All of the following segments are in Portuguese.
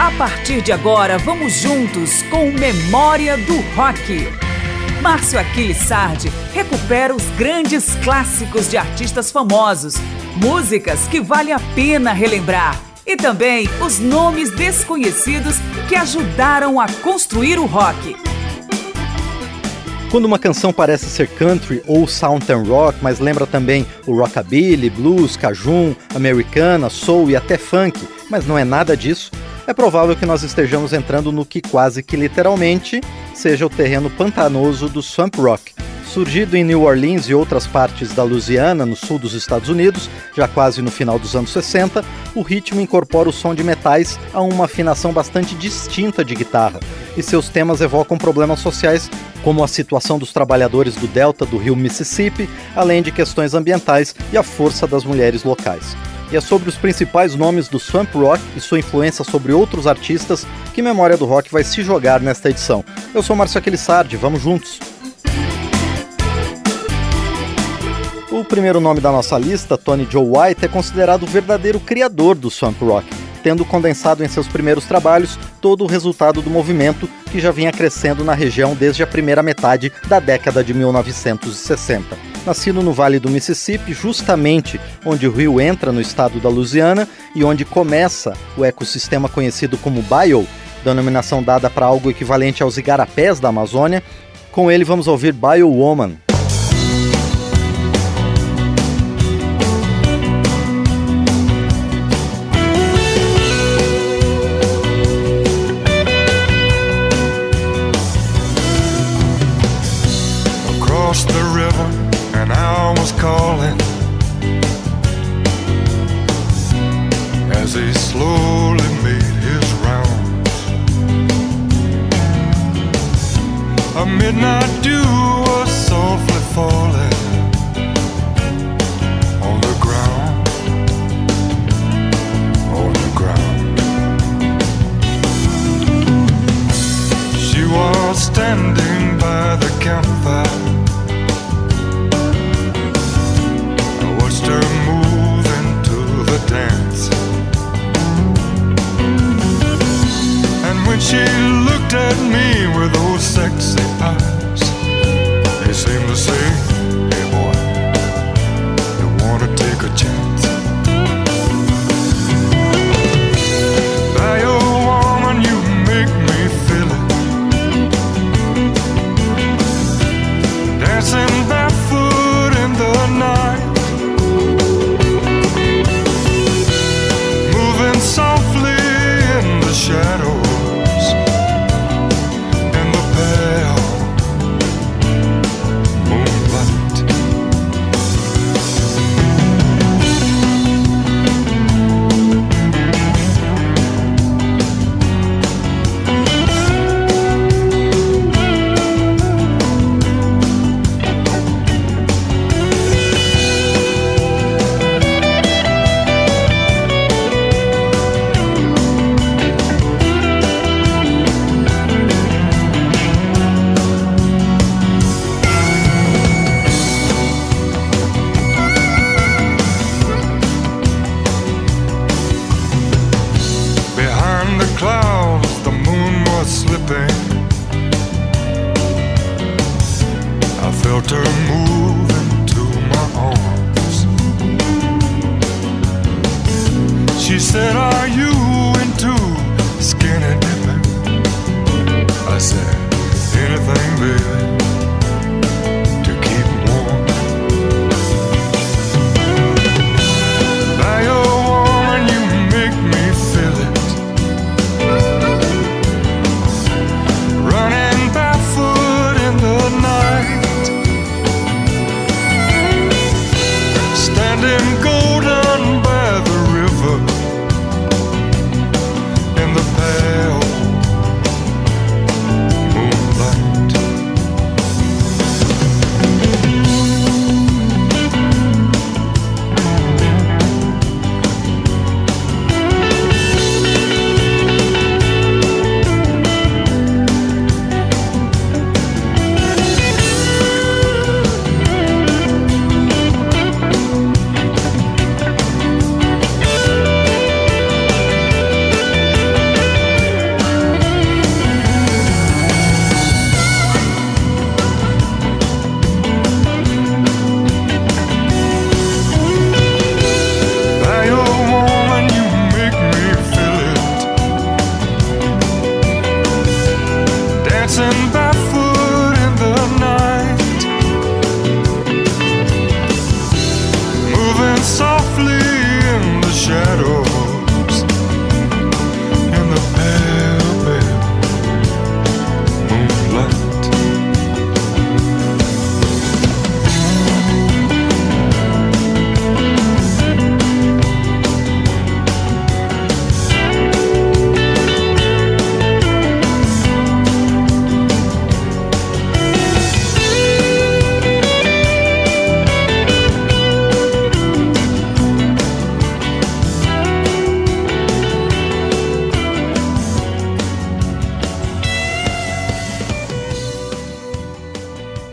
A partir de agora, vamos juntos com Memória do Rock. Márcio Aquiles Sardi recupera os grandes clássicos de artistas famosos, músicas que vale a pena relembrar e também os nomes desconhecidos que ajudaram a construir o rock. Quando uma canção parece ser country ou southern rock, mas lembra também o rockabilly, blues, cajun, americana, soul e até funk, mas não é nada disso, é provável que nós estejamos entrando no que quase que literalmente seja o terreno pantanoso do swamp rock. Surgido em New Orleans e outras partes da Louisiana, no sul dos Estados Unidos, já quase no final dos anos 60, o ritmo incorpora o som de metais a uma afinação bastante distinta de guitarra, e seus temas evocam problemas sociais como a situação dos trabalhadores do delta do rio Mississippi, além de questões ambientais e a força das mulheres locais e é sobre os principais nomes do swamp rock e sua influência sobre outros artistas que Memória do Rock vai se jogar nesta edição. Eu sou Márcio Aquilissardi, vamos juntos! O primeiro nome da nossa lista, Tony Joe White, é considerado o verdadeiro criador do swamp rock, tendo condensado em seus primeiros trabalhos todo o resultado do movimento que já vinha crescendo na região desde a primeira metade da década de 1960 nascido no Vale do Mississippi, justamente onde o rio entra no estado da Louisiana e onde começa o ecossistema conhecido como Bayou, denominação dada para algo equivalente aos igarapés da Amazônia. Com ele vamos ouvir Bayou Woman. not She said, Are you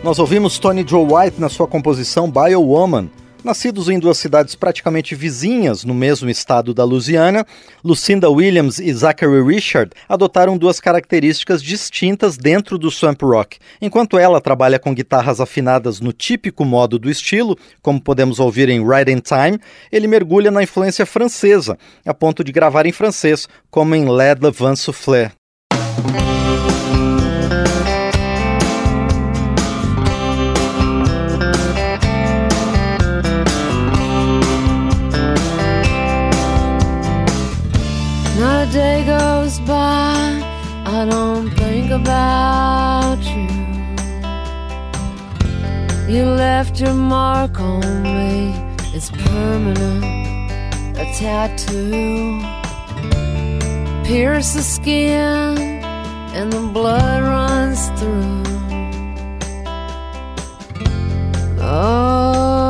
Nós ouvimos Tony Joe White na sua composição Bio Woman. Nascidos em duas cidades praticamente vizinhas no mesmo estado da Louisiana, Lucinda Williams e Zachary Richard adotaram duas características distintas dentro do swamp rock. Enquanto ela trabalha com guitarras afinadas no típico modo do estilo, como podemos ouvir em Ride in Time, ele mergulha na influência francesa, a ponto de gravar em francês, como em Led Le Vent Soufflé. About you. You left your mark on me, it's permanent, a tattoo. Pierce the skin, and the blood runs through. Oh.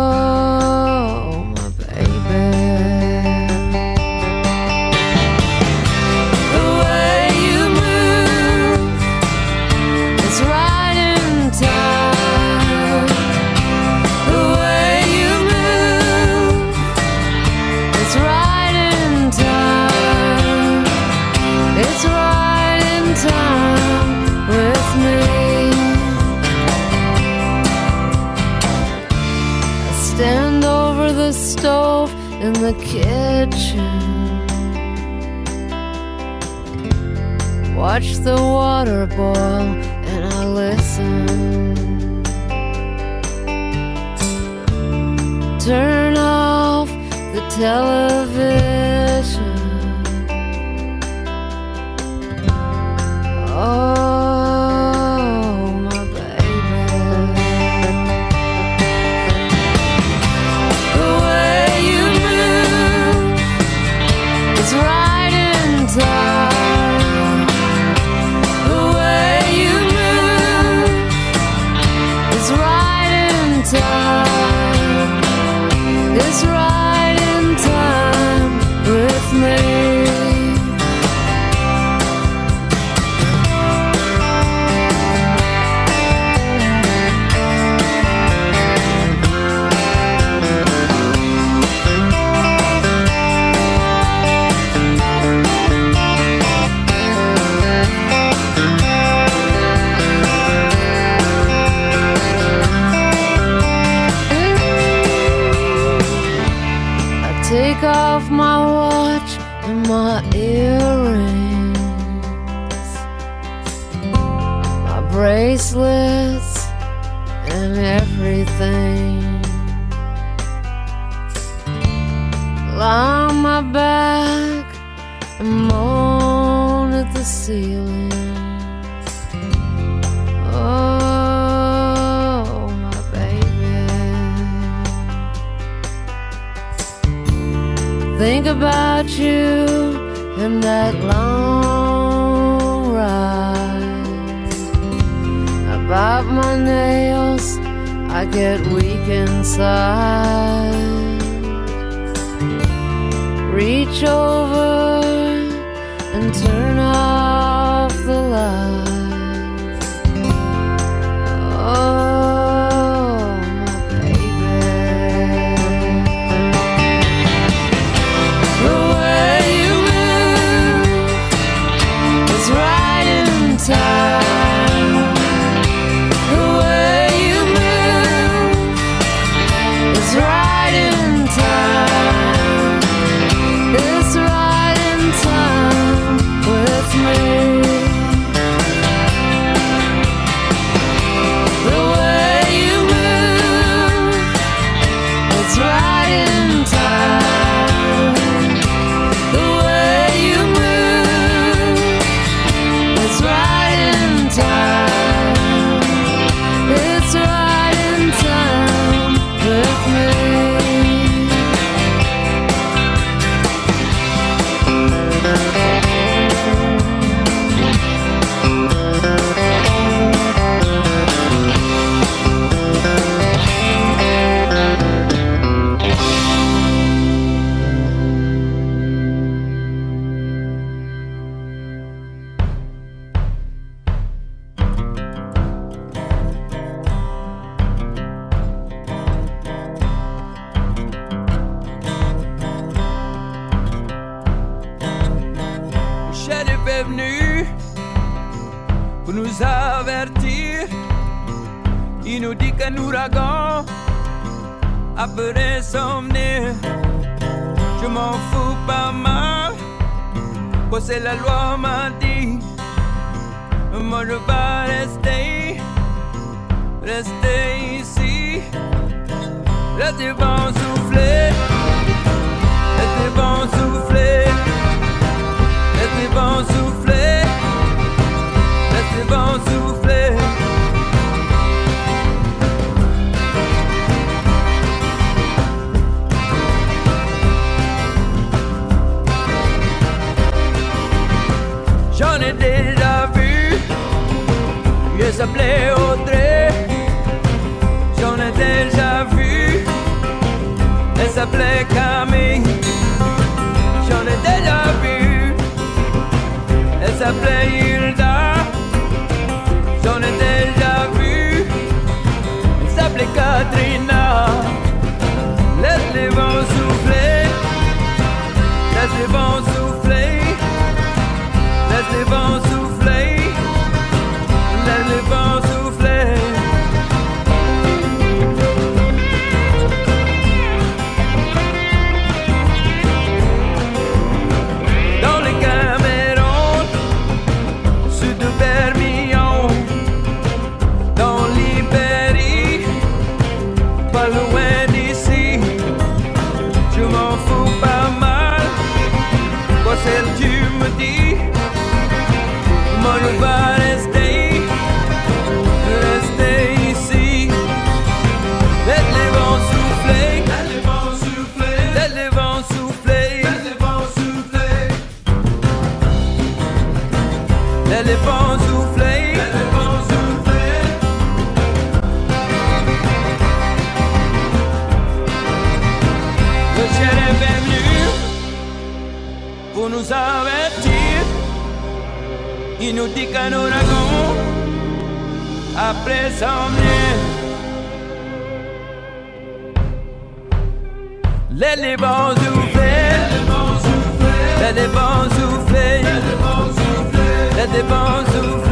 Watch the water boil and I listen. Turn off the television. Oh. that long ride. I bite my nails, I get weak inside. Reach over and turn J'en ai déjà vu, je s'appelait Audrey. J'en ai déjà vu, elle s'appelait Camille. J'en ai déjà vu, elle s'appelait Katrina. Laisse les vents souffler, laisse les vents souffler. s'avertir. Il nous dit qu'un ouragan après s'emmener. Les les bons souffler, les les bons souffler, les les bons souffler, les les bons souffler.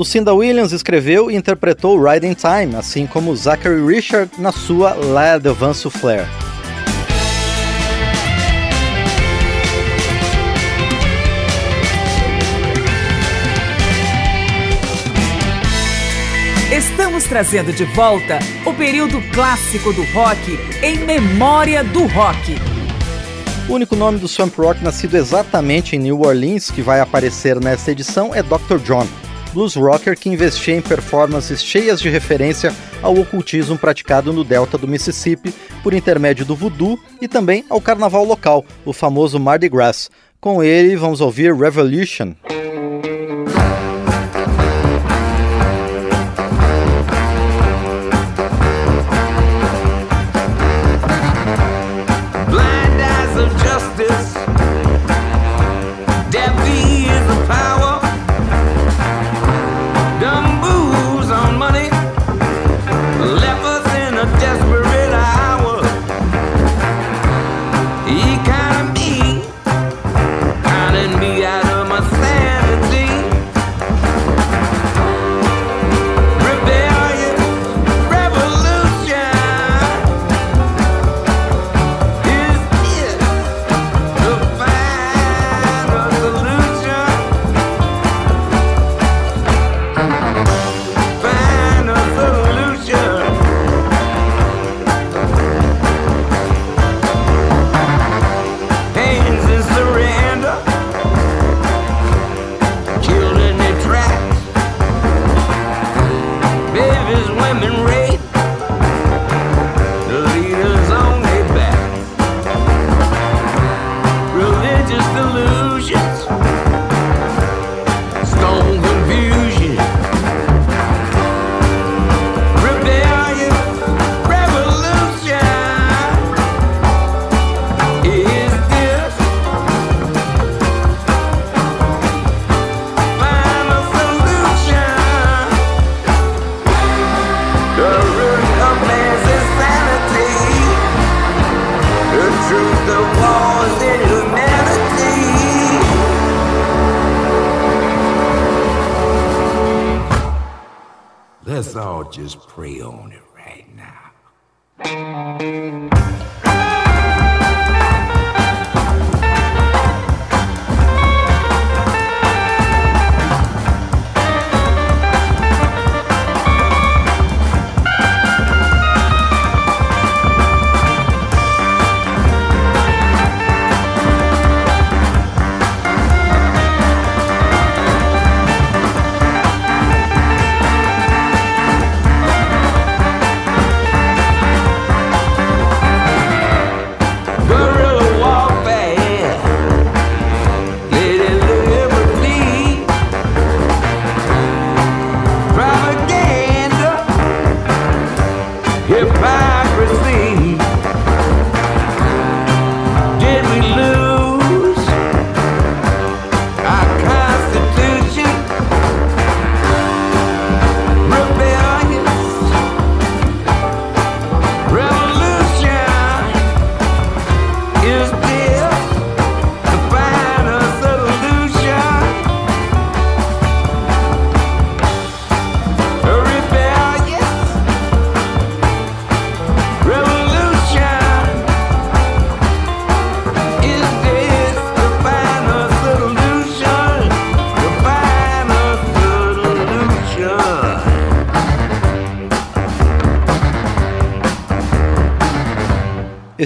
Lucinda Williams escreveu e interpretou Riding Time, assim como Zachary Richard na sua La Devant Souffler. Estamos trazendo de volta o período clássico do rock em memória do rock. O único nome do Swamp Rock nascido exatamente em New Orleans que vai aparecer nesta edição é Dr. John, blues rocker que investia em performances cheias de referência ao ocultismo praticado no delta do Mississippi por intermédio do voodoo e também ao carnaval local, o famoso Mardi Gras. Com ele, vamos ouvir Revolution.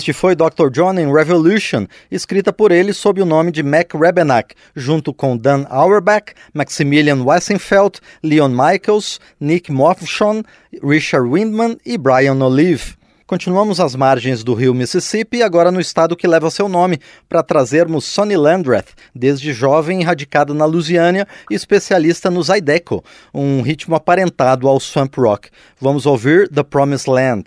Este foi Dr. John in Revolution, escrita por ele sob o nome de Mac Rebenach, junto com Dan Auerbach, Maximilian Wessenfeld, Leon Michaels, Nick Moffshon, Richard Windman e Brian Olive. Continuamos às margens do rio Mississippi, agora no estado que leva seu nome, para trazermos Sonny Landreth, desde jovem radicada na Louisiana e especialista no Zydeco, um ritmo aparentado ao swamp rock. Vamos ouvir The Promised Land.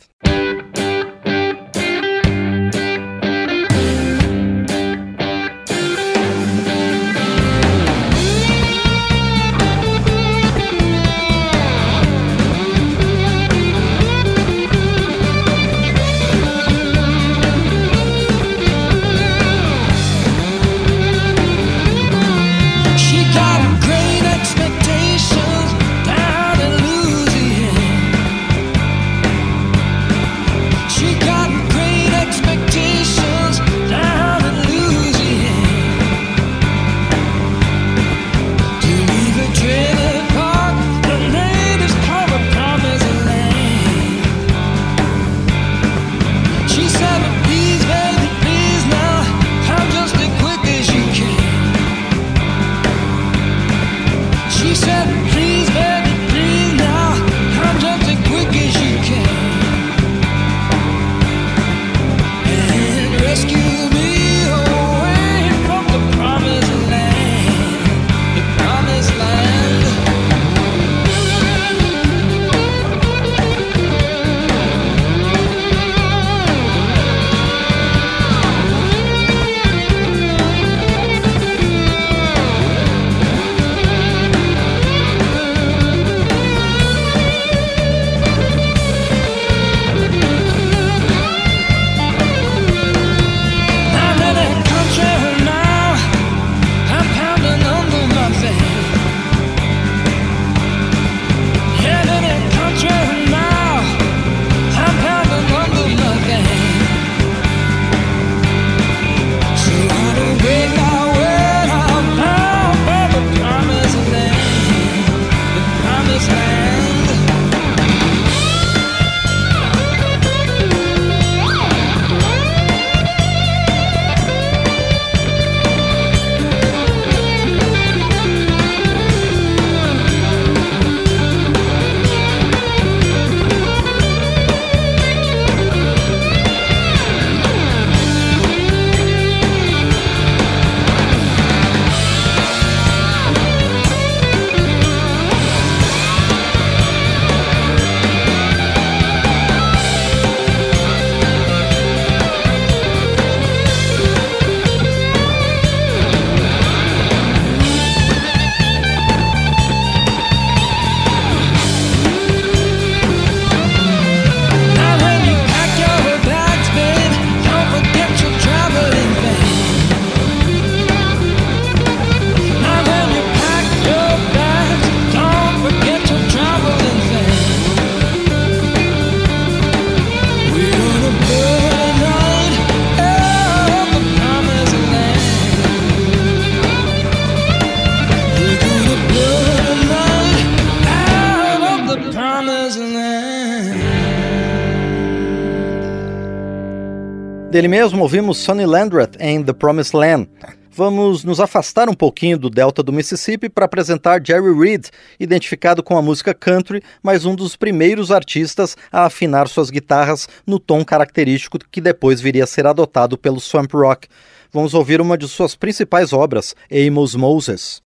Dele mesmo ouvimos Sonny Landreth em The Promised Land. Vamos nos afastar um pouquinho do delta do Mississippi para apresentar Jerry Reed, identificado com a música country, mas um dos primeiros artistas a afinar suas guitarras no tom característico que depois viria a ser adotado pelo swamp rock. Vamos ouvir uma de suas principais obras, Amos Moses.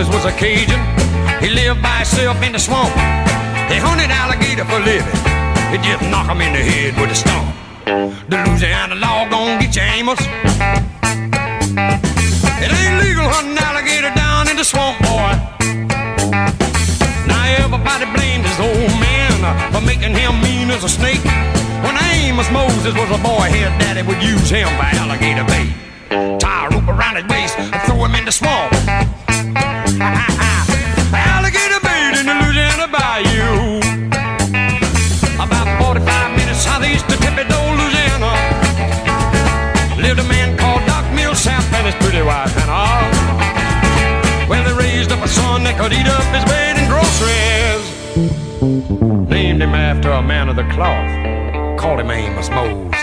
Moses was a Cajun. He lived by himself in the swamp. He hunted alligator for living. He just knock him in the head with a stone. The Louisiana law gon' get you, Amos. It ain't legal hunting alligator down in the swamp, boy. Now everybody blames his old man uh, for making him mean as a snake. When Amos Moses was a boy, his daddy would use him for alligator bait. Tie a rope around his waist and throw him in the swamp. alligator bait in the Louisiana Bayou. About 45 minutes southeast of Louisiana. Lived a man called Doc Millsap and his pretty wife. Well, they raised up a son that could eat up his bait and groceries. Named him after a man of the cloth. Called him Amos Moses.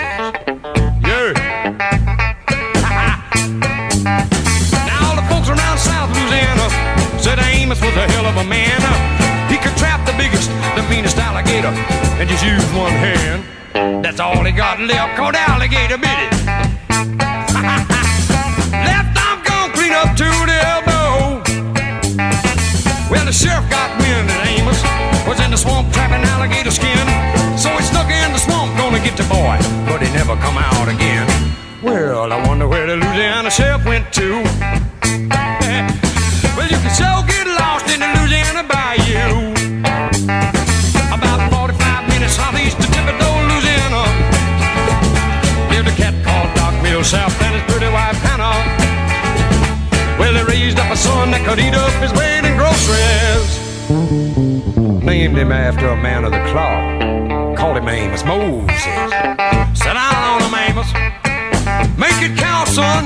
Just use one hand. That's all he got left, called alligator bit it. Left arm gone clean up to the elbow. Well, the sheriff got wind that Amos was in the swamp trapping alligator skin. So he snuck in the swamp, gonna get the boy, but he never come out again. Well, I wonder where the Louisiana sheriff went to. Son that could eat up his weight in groceries. Named him after a man of the cloth. Called him Amos Moses. Sit down on him, Amos. Make it count, son.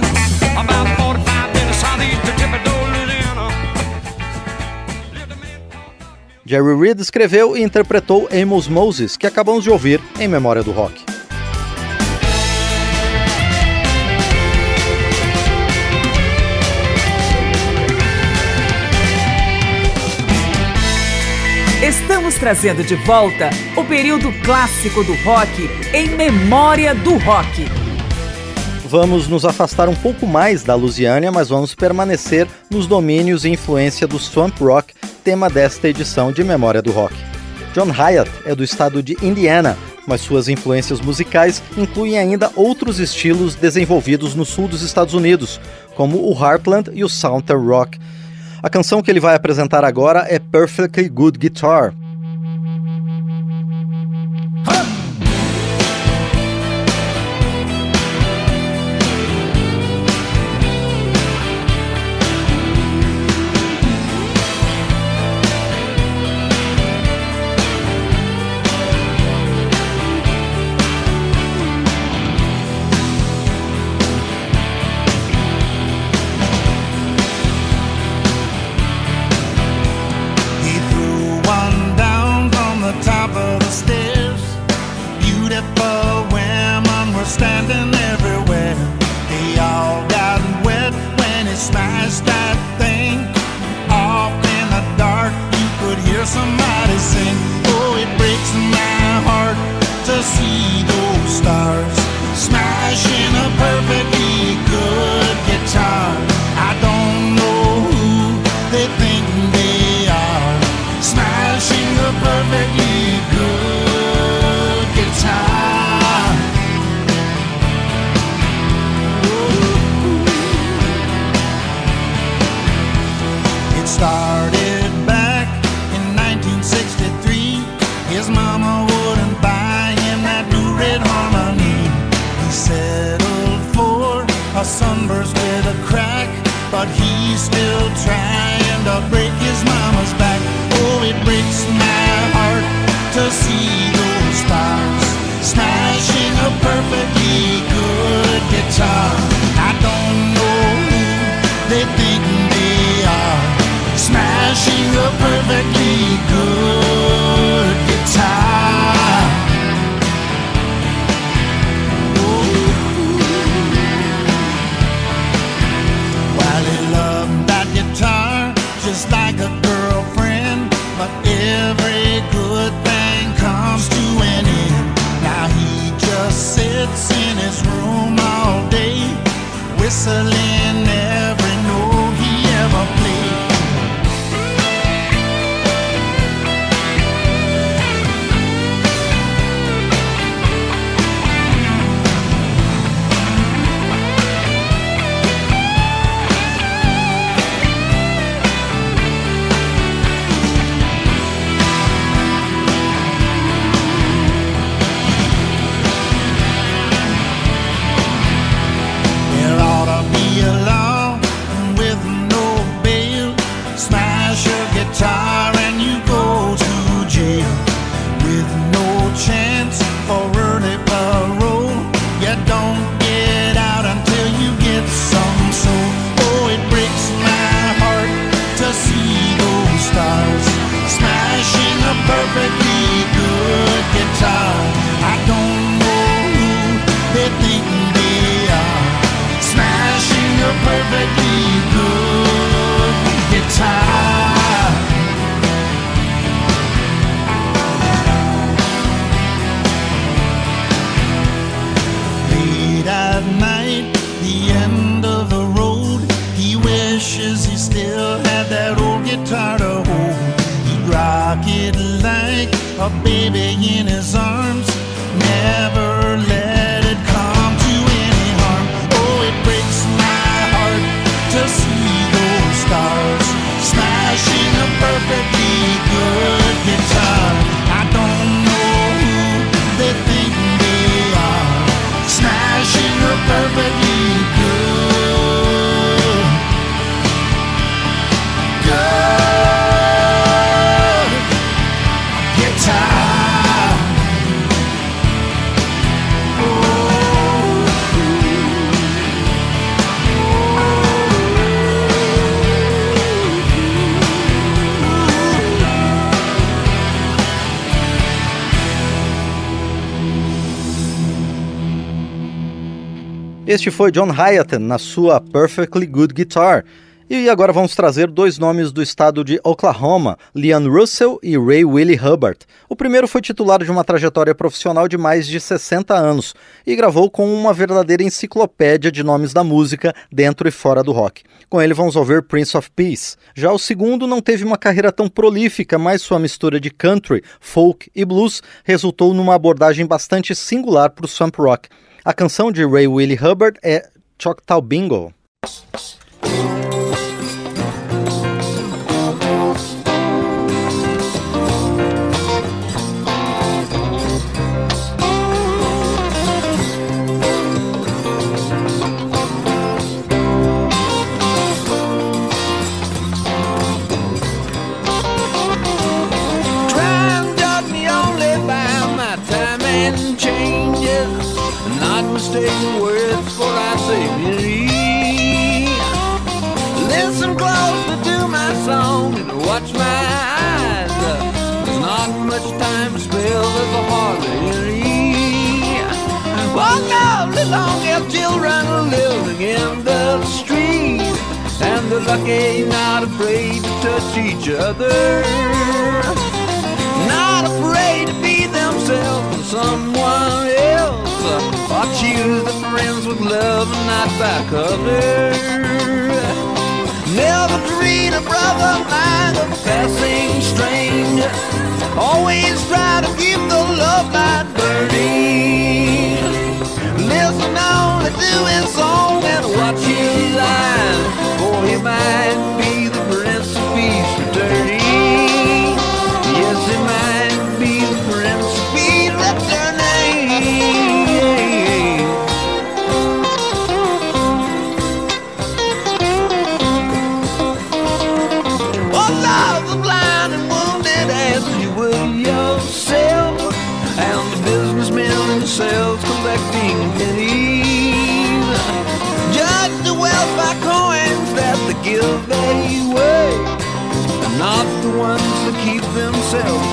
About 45 minutes southeast of. Jerry Reed escreveu e interpretou Amos Moses, que acabamos de ouvir em Memória do Rock. Trazendo de volta o período clássico do rock em memória do rock. Vamos nos afastar um pouco mais da Lusiânia, mas vamos permanecer nos domínios e influência do swamp rock, tema desta edição de Memória do Rock. John Hyatt é do estado de Indiana, mas suas influências musicais incluem ainda outros estilos desenvolvidos no sul dos Estados Unidos, como o Heartland e o Southern Rock. A canção que ele vai apresentar agora é Perfectly Good Guitar, de ti. Este foi John Hyatt na sua Perfectly Good Guitar. E agora vamos trazer dois nomes do estado de Oklahoma, Leon Russell e Ray Willie Hubbard. O primeiro foi titular de uma trajetória profissional de mais de 60 anos e gravou com uma verdadeira enciclopédia de nomes da música dentro e fora do rock. Com ele vamos ouvir Prince of Peace. Já o segundo não teve uma carreira tão prolífica, mas sua mistura de country, folk e blues resultou numa abordagem bastante singular para o swamp rock. A canção de Ray Willie Hubbard é Choctaw Bingo. Long haired children living in the street. And they're lucky not afraid to touch each other not afraid to be themselves and someone else, or choose the friends with love and not by color. Never treat a brother like a passing stranger. Always try to keep the love light burning. Cause I'm only doing song and watch you lie for your mind. myself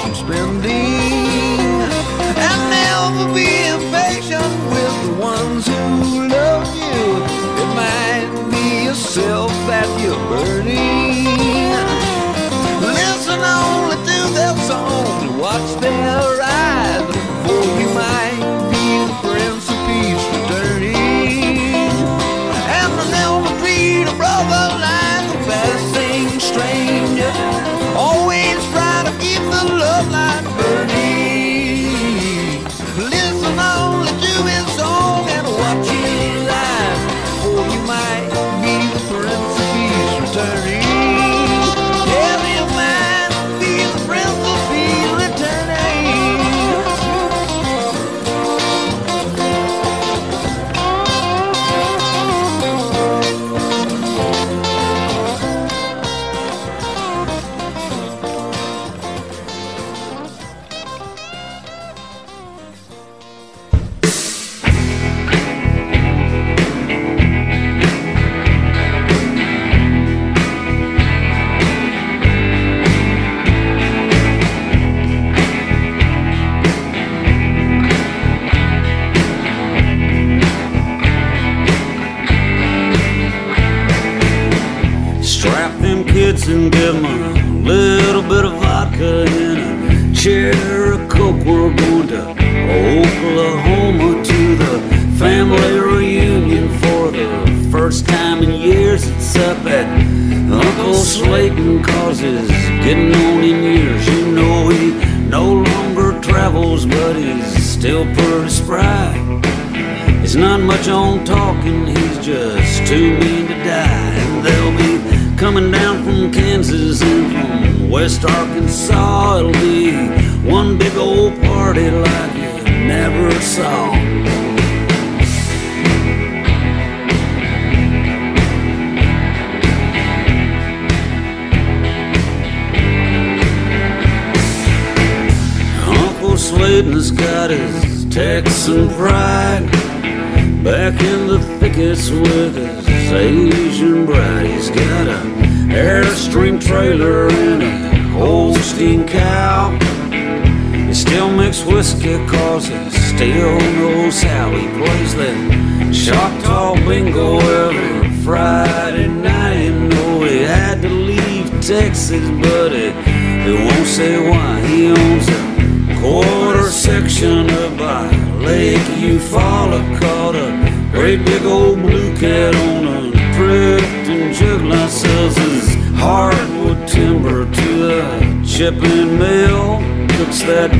But he, he won't say why. He owns a quarter section of by Lake Eufaula called a great big old blue cat on a drifting jug line sells his hardwood timber to the chipping mill. Cooks that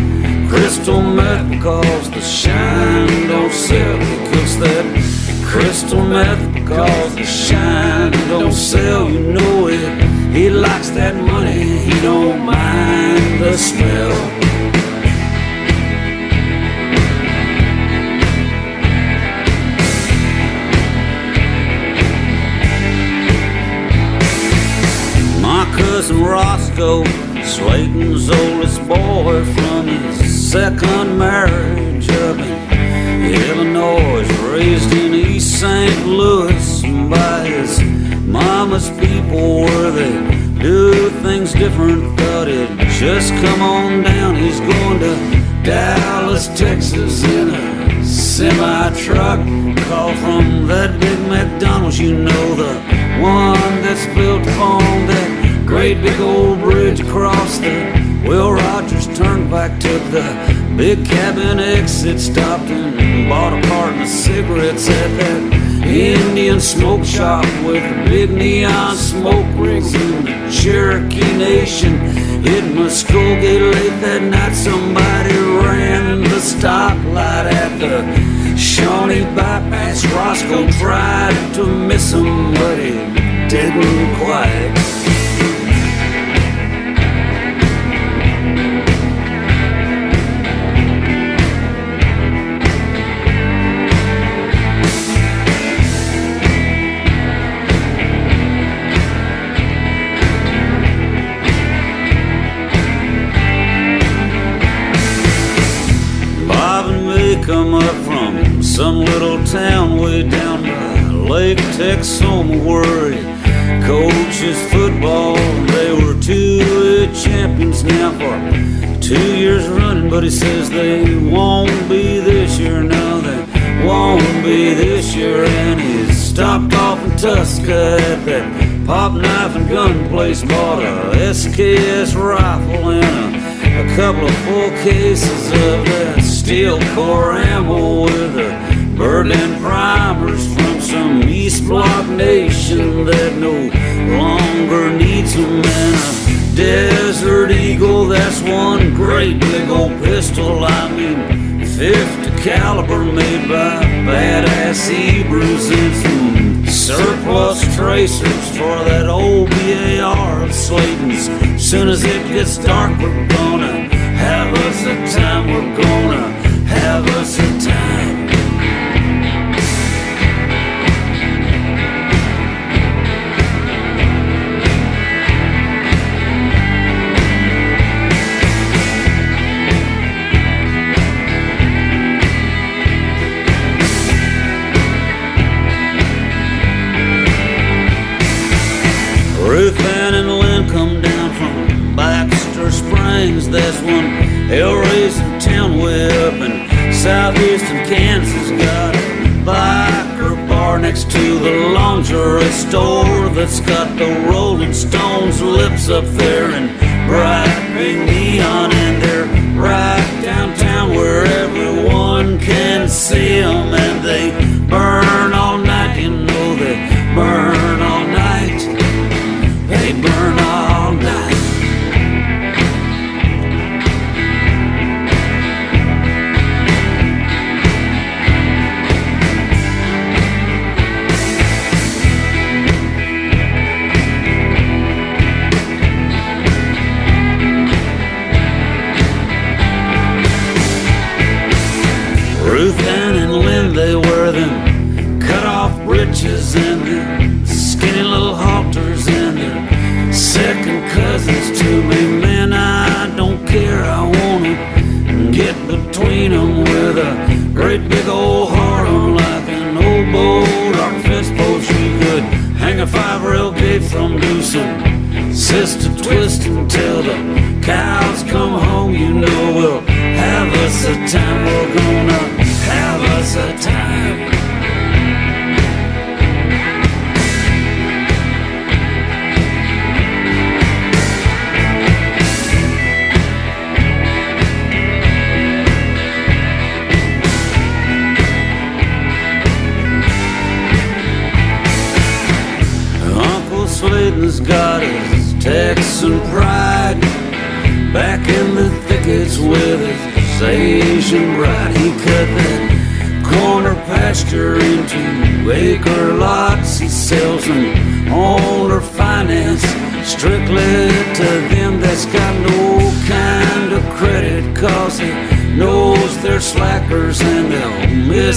crystal meth because the shine don't sell. He cooks that crystal meth because the shine don't sell. You know it. He likes that money. He don't mind the smell. My cousin Roscoe, Slayton's oldest boy from his second marriage up in Illinois, raised in East St. Louis by his mama's people where they do things different. but he'd just come on down. He's going to Dallas, Texas in a semi truck. Call from that big McDonald's, you know, the one that's built on that great big old bridge across the Will Rogers Turnpike. Took the big cabin exit, stopped and bought a carton of cigarettes at that Indian smoke shop with the big neon smoke rings in the Cherokee Nation. Hit Muskogee late that night, somebody ran the stoplight at the Shawnee bypass. Roscoe tried to miss him, but he didn't quite. Some little town way down by Lake Texoma where he coaches football. They were two champions now for two years running, but he says they won't be this year. No, they won't be this year. And he stopped off in Tuska at that pop knife and gun place, bought a SKS rifle and a a couple of full cases of that steel core ammo with the Berlin primers from some East Bloc nation that no longer needs them. And a Desert Eagle, that's one great big old pistol. I mean, 50 caliber made by badass Hebrews and some surplus tracers for that old BAR of Sladen's. Soon as it gets dark, we're gonna have us a time. We're gonna have us a to the lingerie store that's got the Rolling Stones lips up there and bright big neon. And they're right downtown where everyone can see them. And they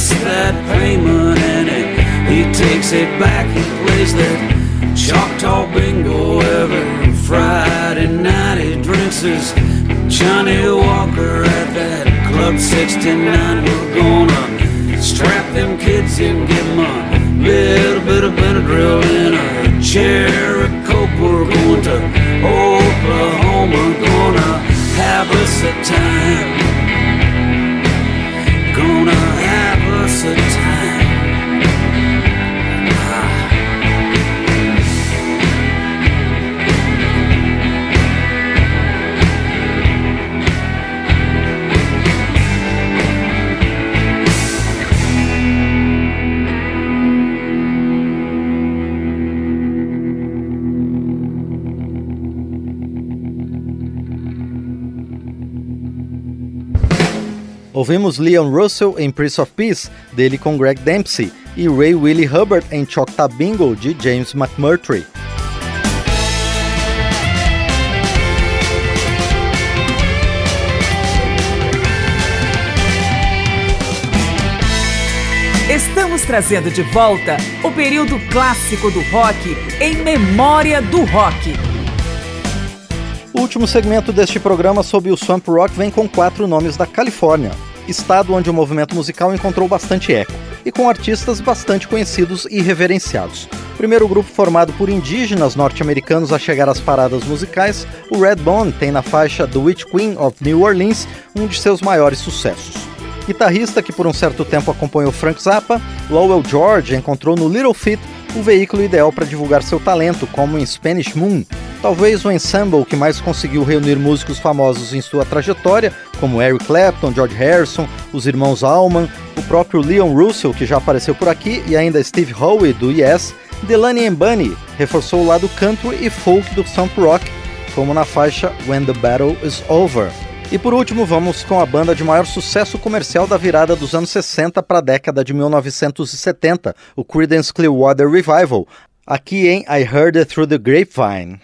that payment And he he takes it back, he plays that Choctaw bingo every Friday night. He drinks his Johnny Walker at that Club 69. We're gonna strap them kids in, give them a little bit of Benadryl in a coke. We're going to Oklahoma, gonna have us a time. Ouvimos Leon Russell em Prince of Peace, dele com Greg Dempsey, e Ray Willie Hubbard em Choctaw Bingo, de James McMurtry. Estamos trazendo de volta o período clássico do rock em memória do rock. O último segmento deste programa sobre o Swamp Rock vem com quatro nomes da Califórnia, estado onde o movimento musical encontrou bastante eco, e com artistas bastante conhecidos e reverenciados. Primeiro grupo formado por indígenas norte-americanos a chegar às paradas musicais, o Redbone tem na faixa The Witch Queen of New Orleans um de seus maiores sucessos. Guitarrista que por um certo tempo acompanhou Frank Zappa, Lowell George encontrou no Little Feat o veículo ideal para divulgar seu talento, como em Spanish Moon, Talvez o ensemble que mais conseguiu reunir músicos famosos em sua trajetória, como Eric Clapton, George Harrison, os irmãos Allman, o próprio Leon Russell, que já apareceu por aqui, e ainda Steve Howe do Yes, Delaney Bunny reforçou o lado country e folk do Stamp Rock, como na faixa When the Battle is Over. E por último, vamos com a banda de maior sucesso comercial da virada dos anos 60 para a década de 1970, o Creedence Clearwater Revival, aqui em I Heard It Through the Grapevine.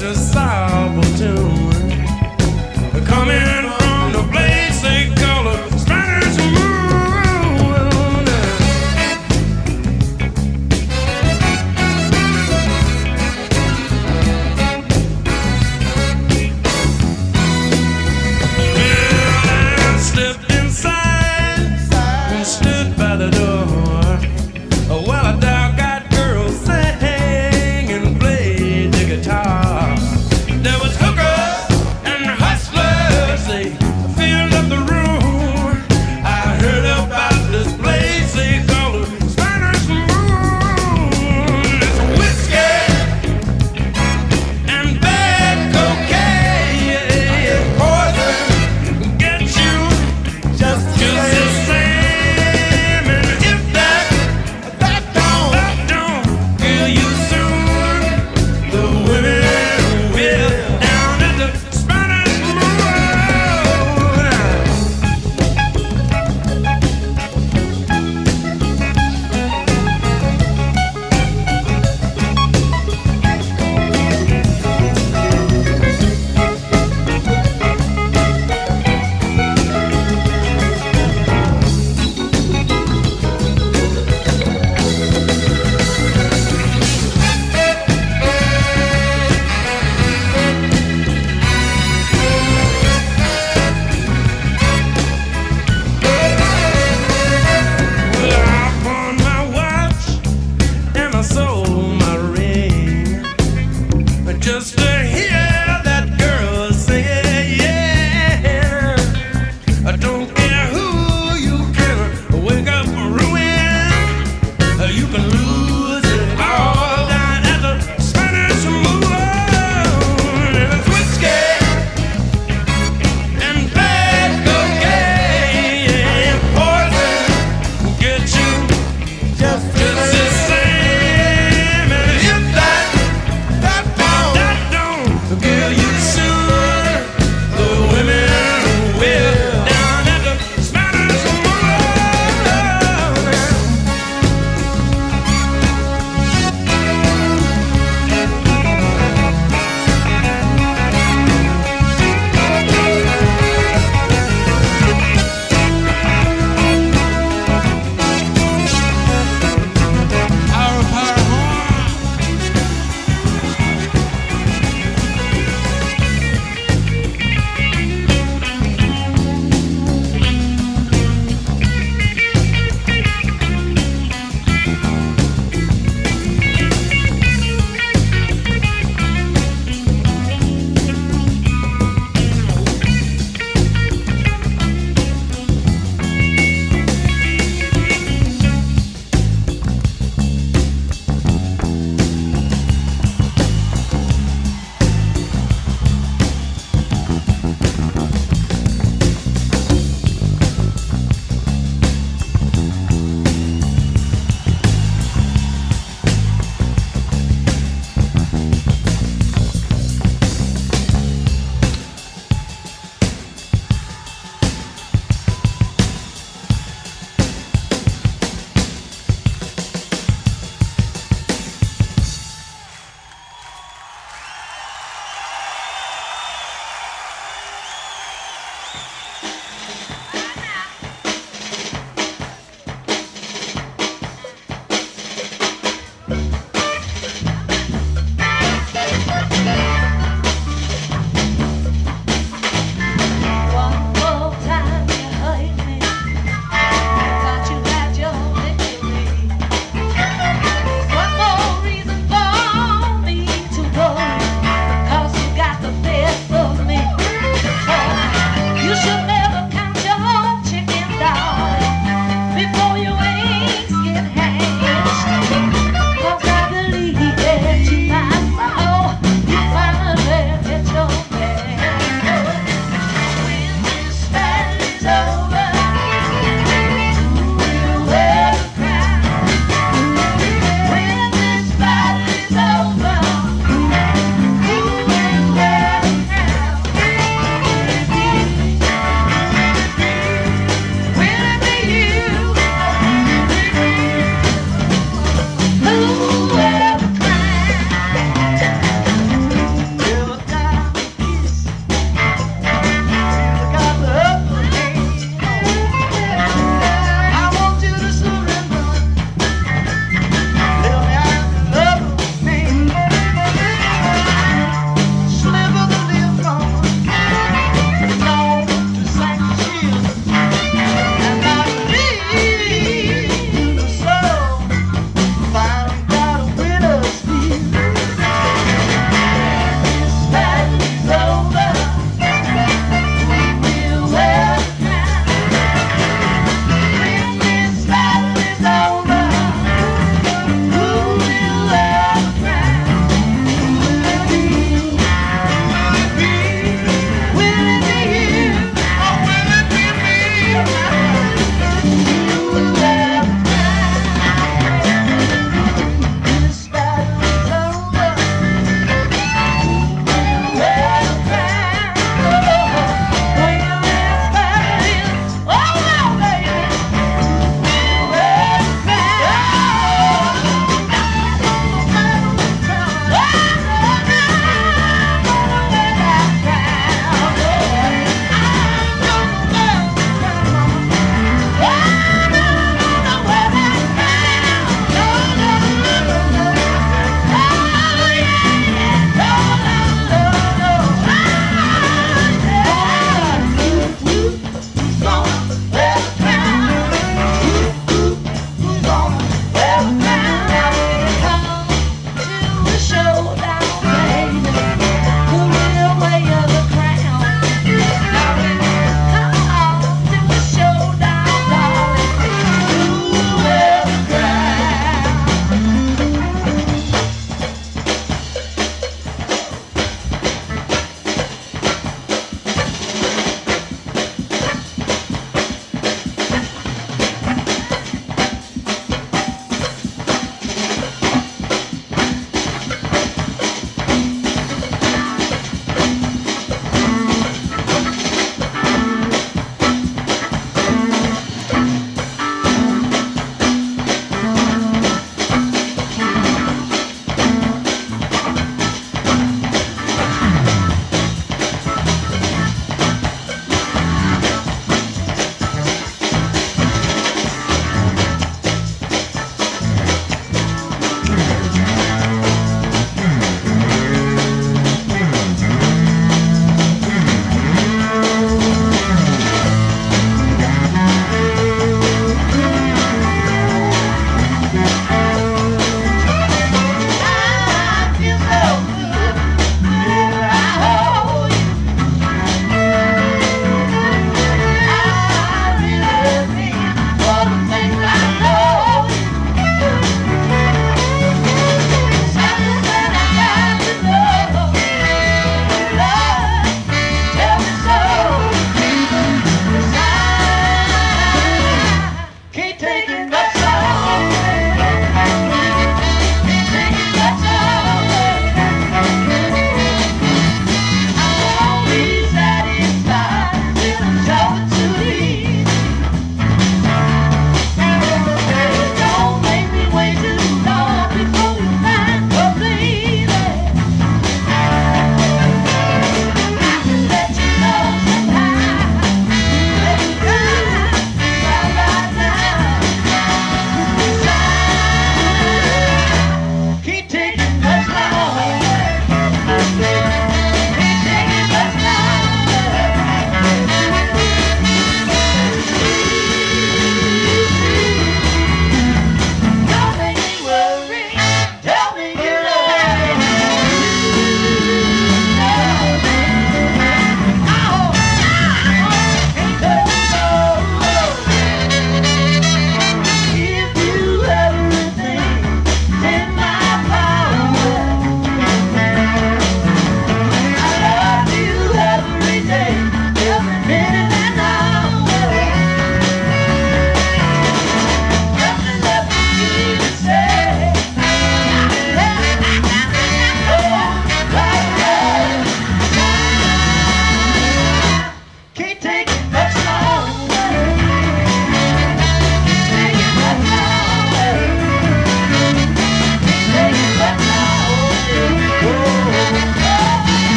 just sign.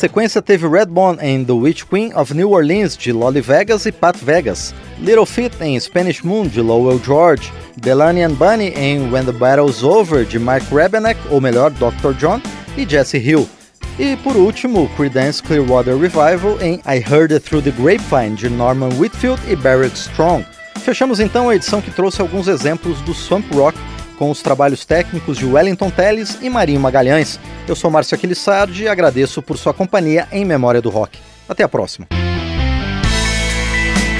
Sequência teve Redbone em The Witch Queen of New Orleans, de Lolly Vegas e Pat Vegas, Little Feat em Spanish Moon, de Lowell George, Delaney and Bunny em When the Battle's Over, de Mike Rebenek, ou melhor, Dr. John, e Jesse Hill. E por último, Creedence Clearwater Revival em I Heard It Through the Grapevine, de Norman Whitfield e Barrett Strong. Fechamos então a edição que trouxe alguns exemplos do Swamp Rock com os trabalhos técnicos de Wellington Teles e Marinho Magalhães. Eu sou Márcio Aquilissardi e agradeço por sua companhia em Memória do Rock. Até a próxima.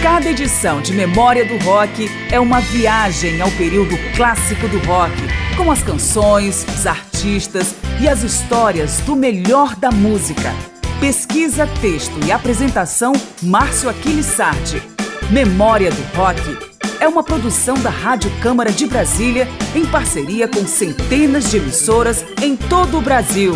Cada edição de Memória do Rock é uma viagem ao período clássico do rock, com as canções, os artistas e as histórias do melhor da música. Pesquisa, texto e apresentação Márcio Aquilissardi. Memória do Rock é uma produção da Rádio Câmara de Brasília em parceria com centenas de emissoras em todo o Brasil.